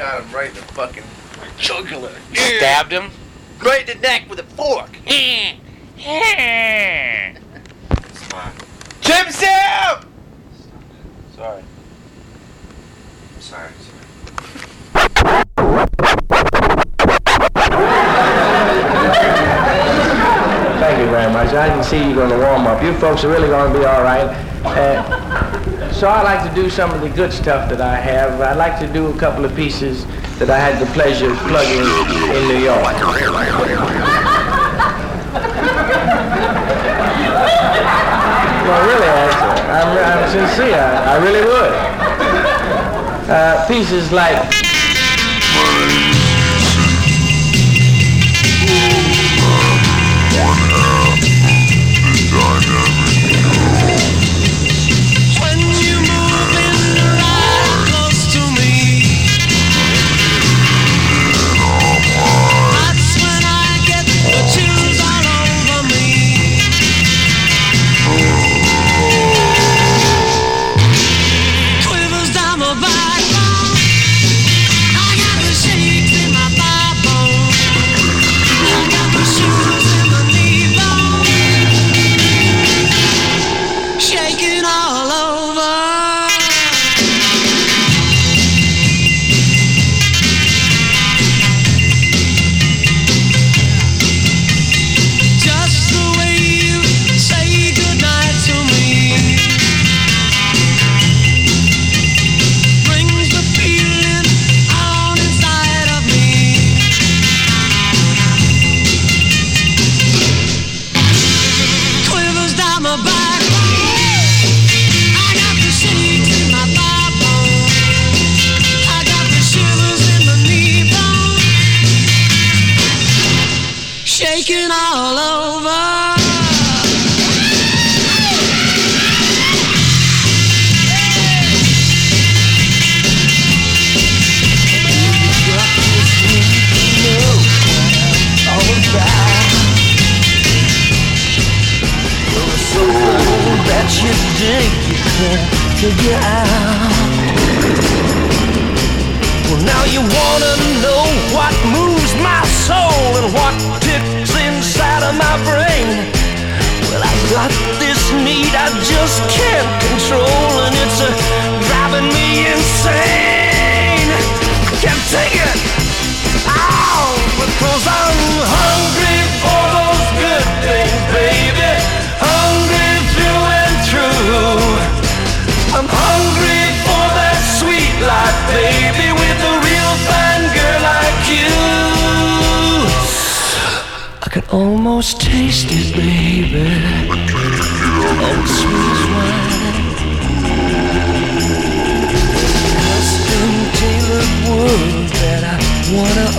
got him right in the fucking jugular. Stabbed him. Right in the neck with a fork. Jim Sam! Sorry. Sorry. Thank you very much. I can see you're going to warm up. You folks are really going to be all right. Uh, so I like to do some of the good stuff that I have. I'd like to do a couple of pieces that I had the pleasure of plugging in New York. Well, really, I, I'm, I'm sincere. I, I really would. Uh, pieces like.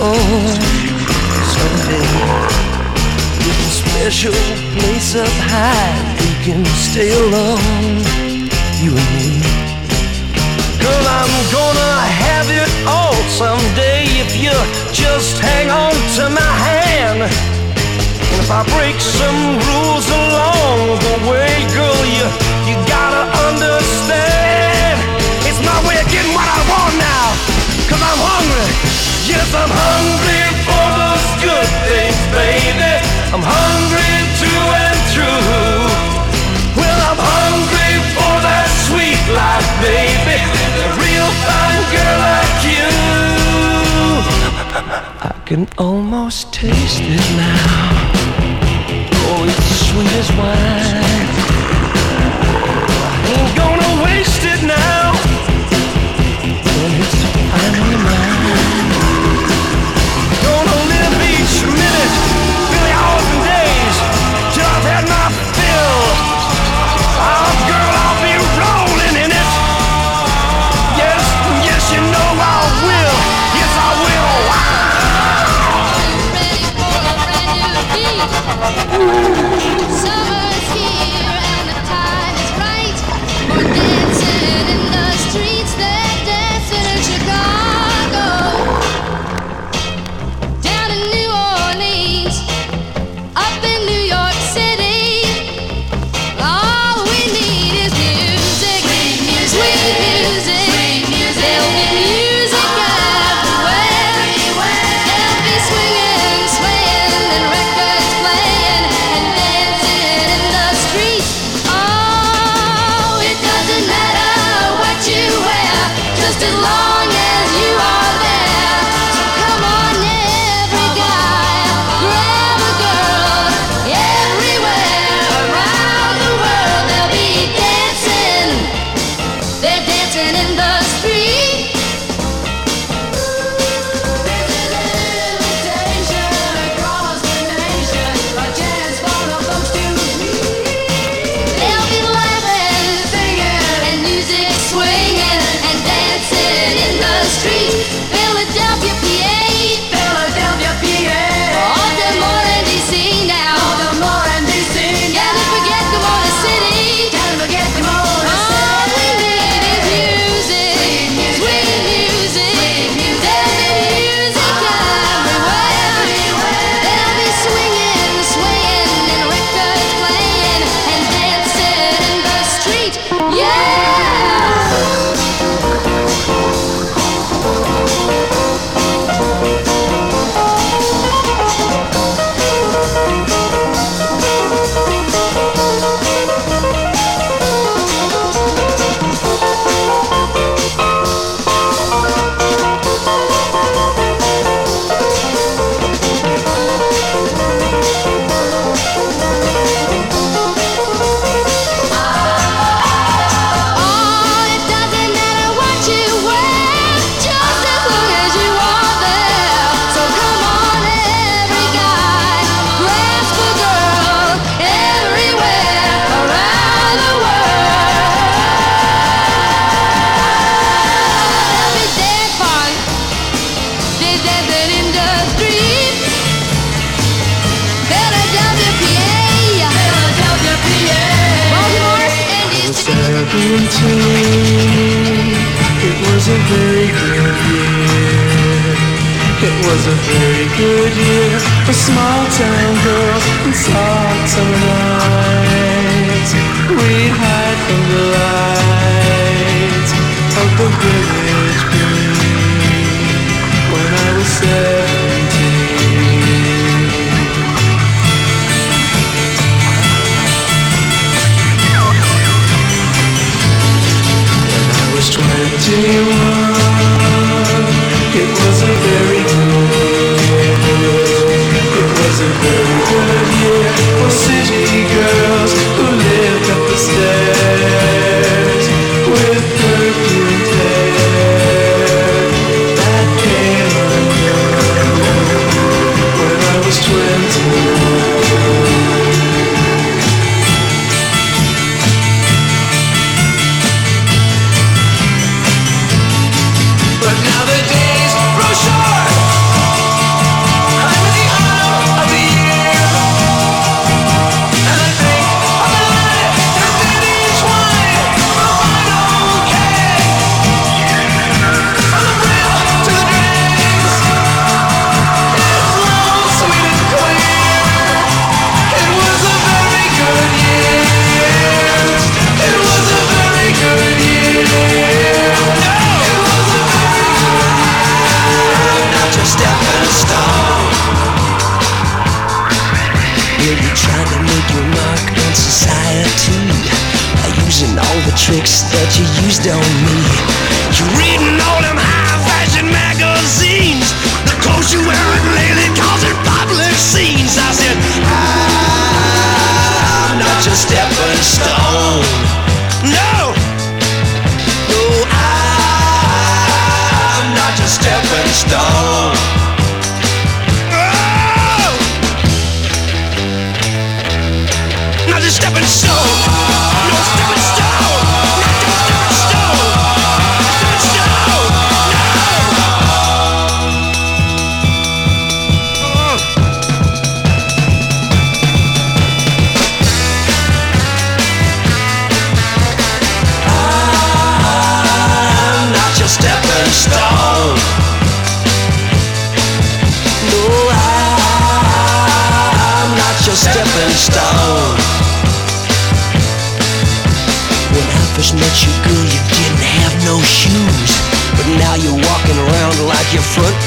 Wanna someday. With a special place up high, we can stay alone, you and me. Girl, I'm gonna have it all someday if you just hang on to my hand. And if I break some rules along the way, girl, you you gotta understand. It's my way of getting what I Yes, I'm hungry for those good things, baby. I'm hungry through and through. Well, I'm hungry for that sweet life, baby. A real fine girl like you. I can almost taste it now. Oh, it's sweet as wine. Thank you.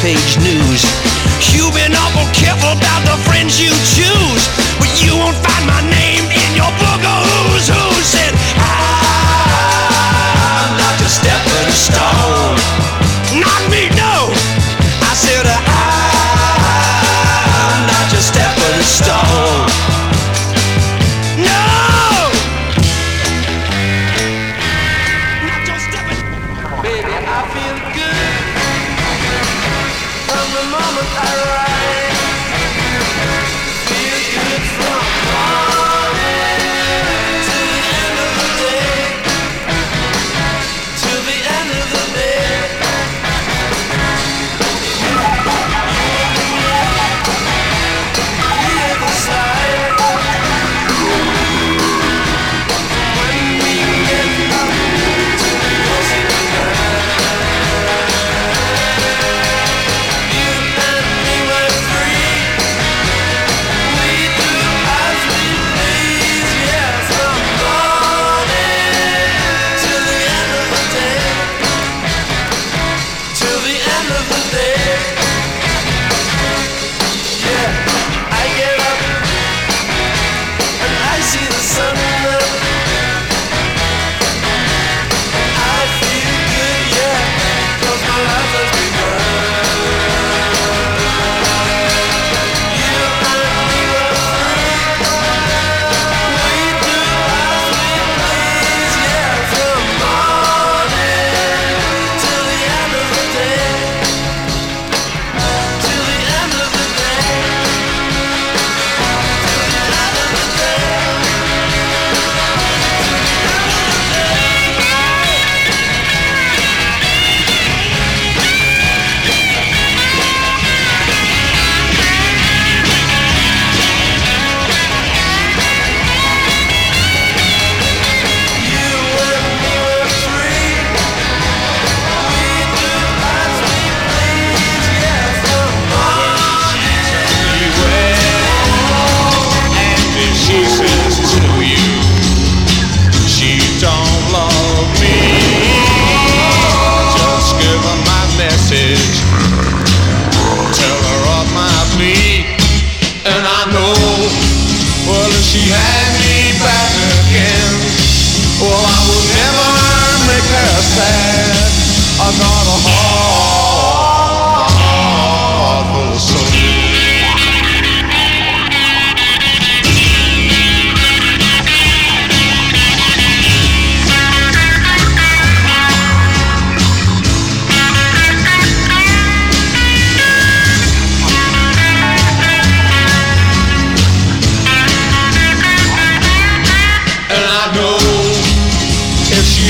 page news. You've been awful careful about the friends you choose.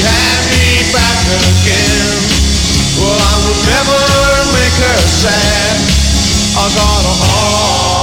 had me back again. Well, I would never make her sad. I got a heart.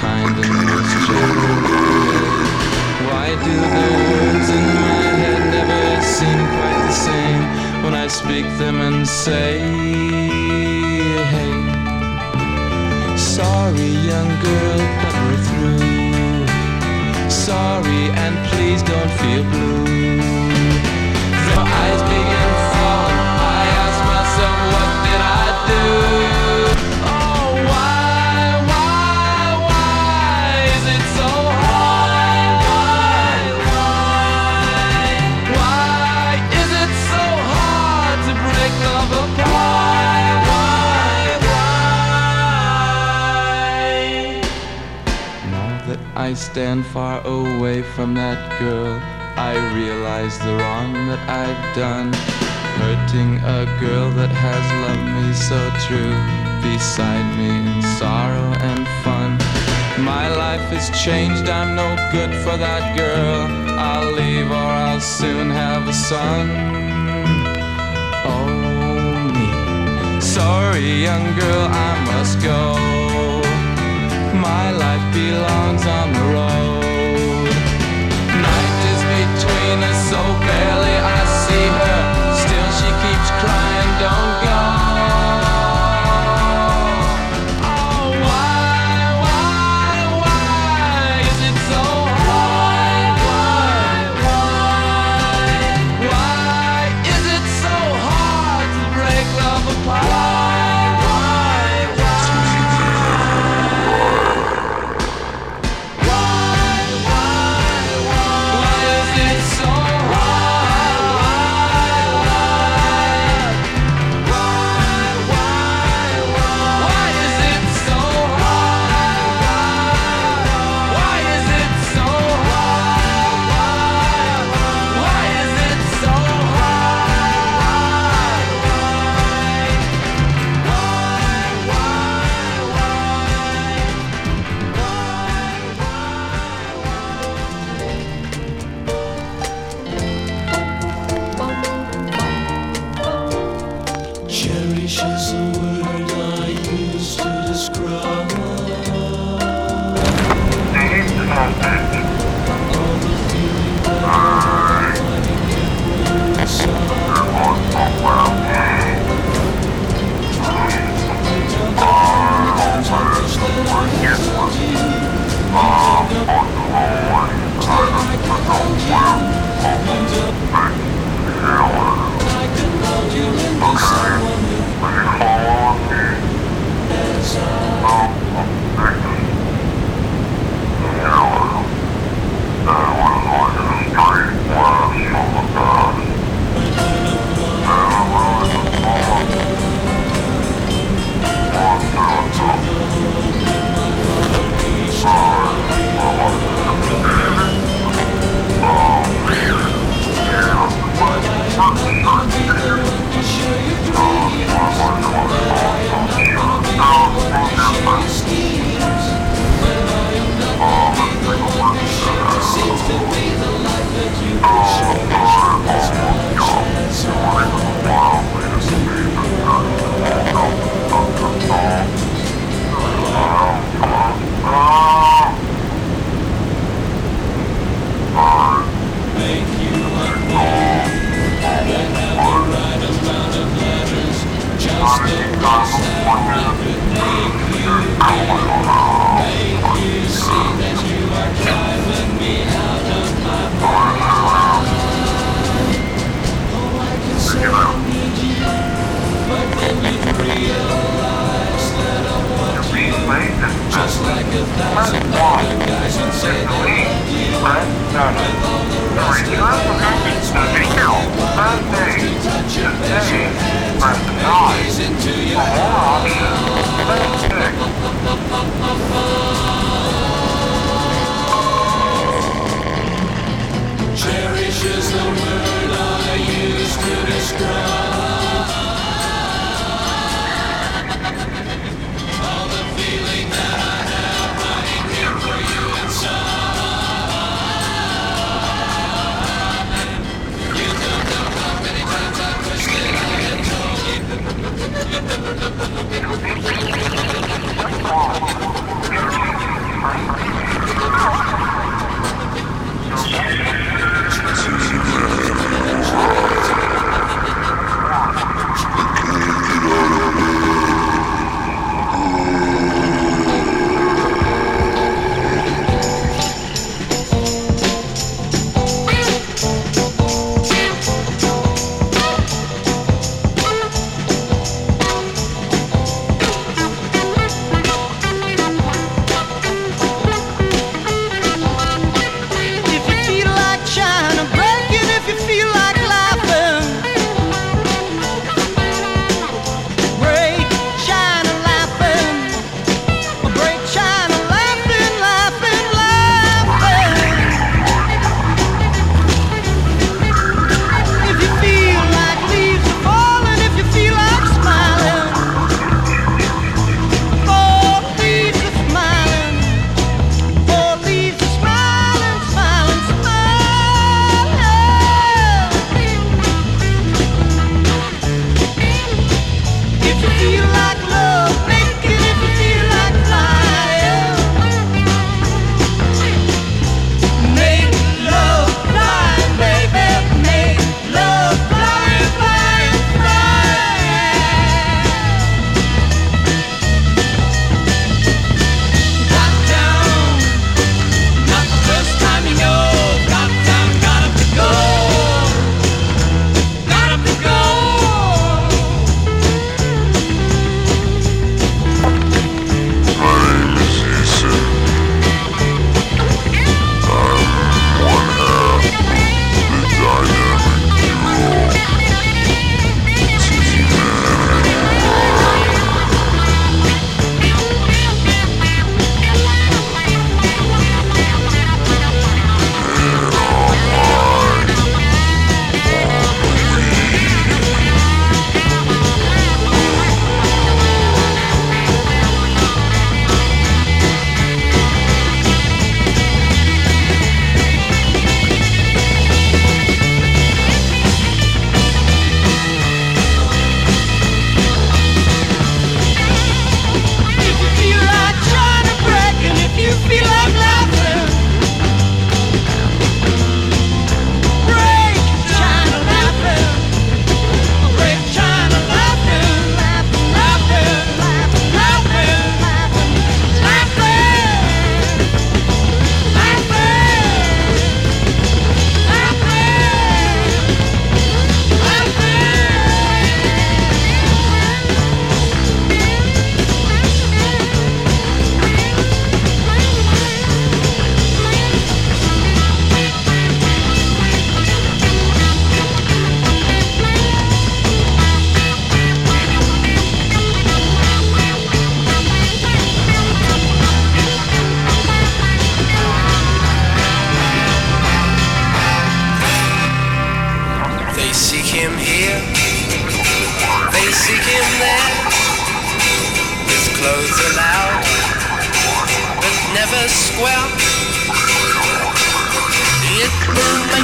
kind of mischief. Why do the words in my head never seem quite the same when I speak them and say, hey, sorry, young girl, but we're through. Sorry, and please don't feel blue. I stand far away from that girl, I realize the wrong that I've done. Hurting a girl that has loved me so true, beside me in sorrow and fun. My life has changed, I'm no good for that girl. I'll leave or I'll soon have a son. Oh, me. Sorry, young girl, I must go. My life belongs on the road. Night is between us, so barely I see her. Still, she keeps crying, don't go. Oh, why, why, why is it so hard? Why, why, why is it so hard to break love apart?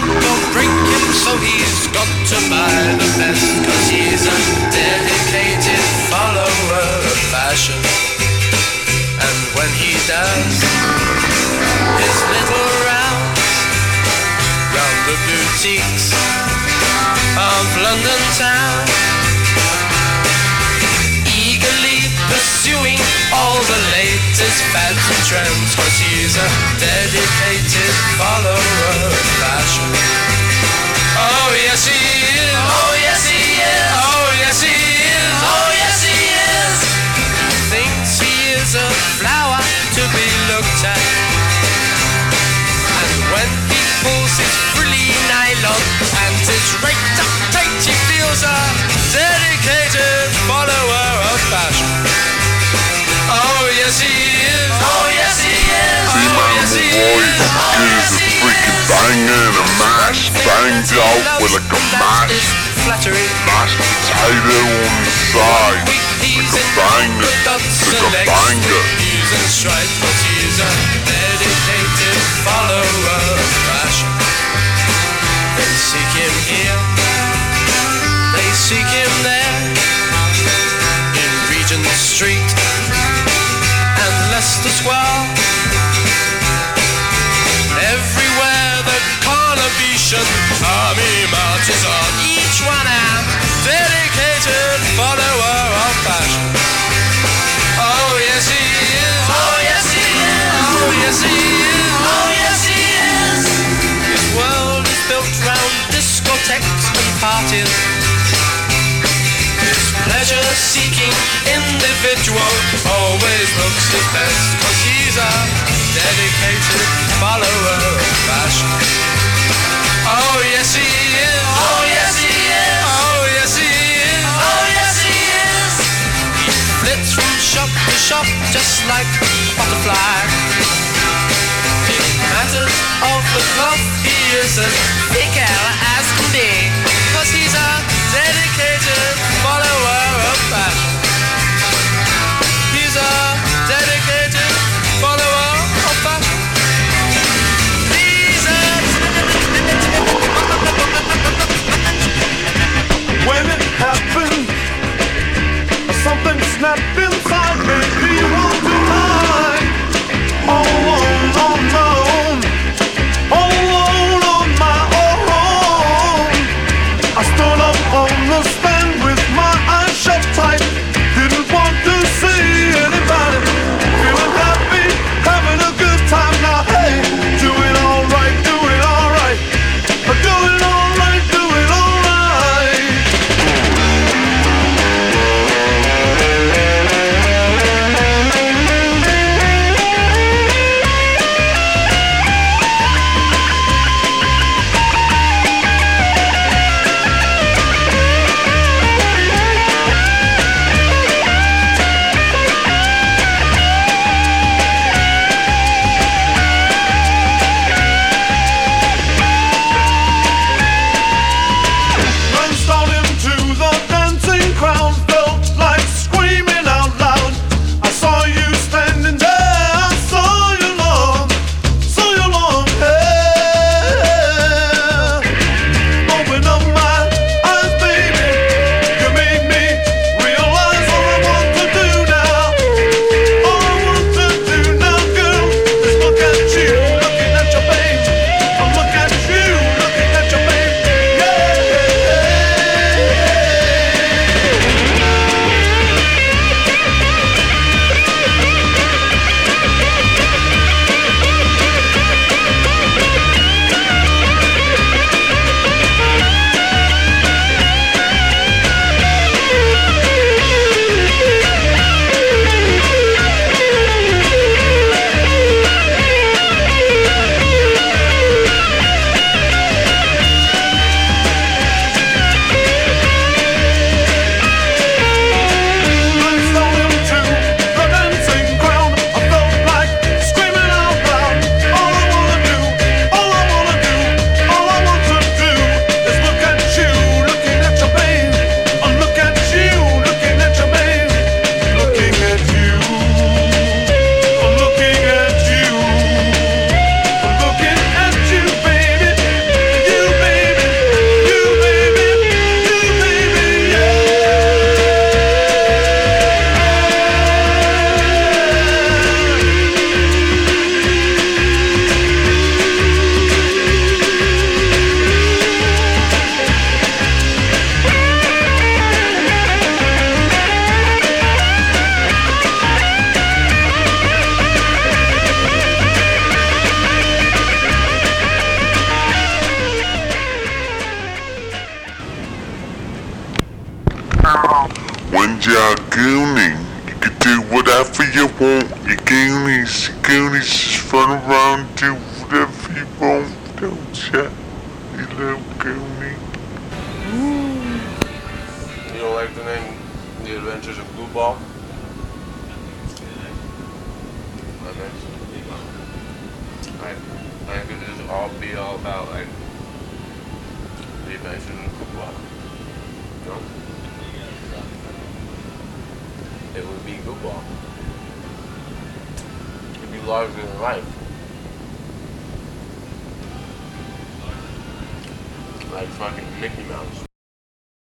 Or break him, so he's got to buy the best. Cause he's a dedicated follower of fashion. And when he does his little round round the boutiques of London town, eagerly pursuing all the latest fads and trends, cause he's a dedicated follower of fashion. Oh yes he is. Oh yes he is. Oh yes he is. Oh yes he is. Thinks he is a flower to be looked at. Oh yes he freaking banger and banged out with like a mash, mashed potato on the side. Like a banger, like a banger. He's a dedicated follower of. They seek him here, they seek him there, in Regent Street and Leicester Square. Individual always looks his best cause he's a dedicated follower of fashion. Oh yes he is. Oh yes he is. Oh yes he is. Oh yes he is. He flits from shop to shop just like a butterfly. In matters of the cloth, he is as fickle as can be. Cause he's a dedicated follower of fashion. Something snapped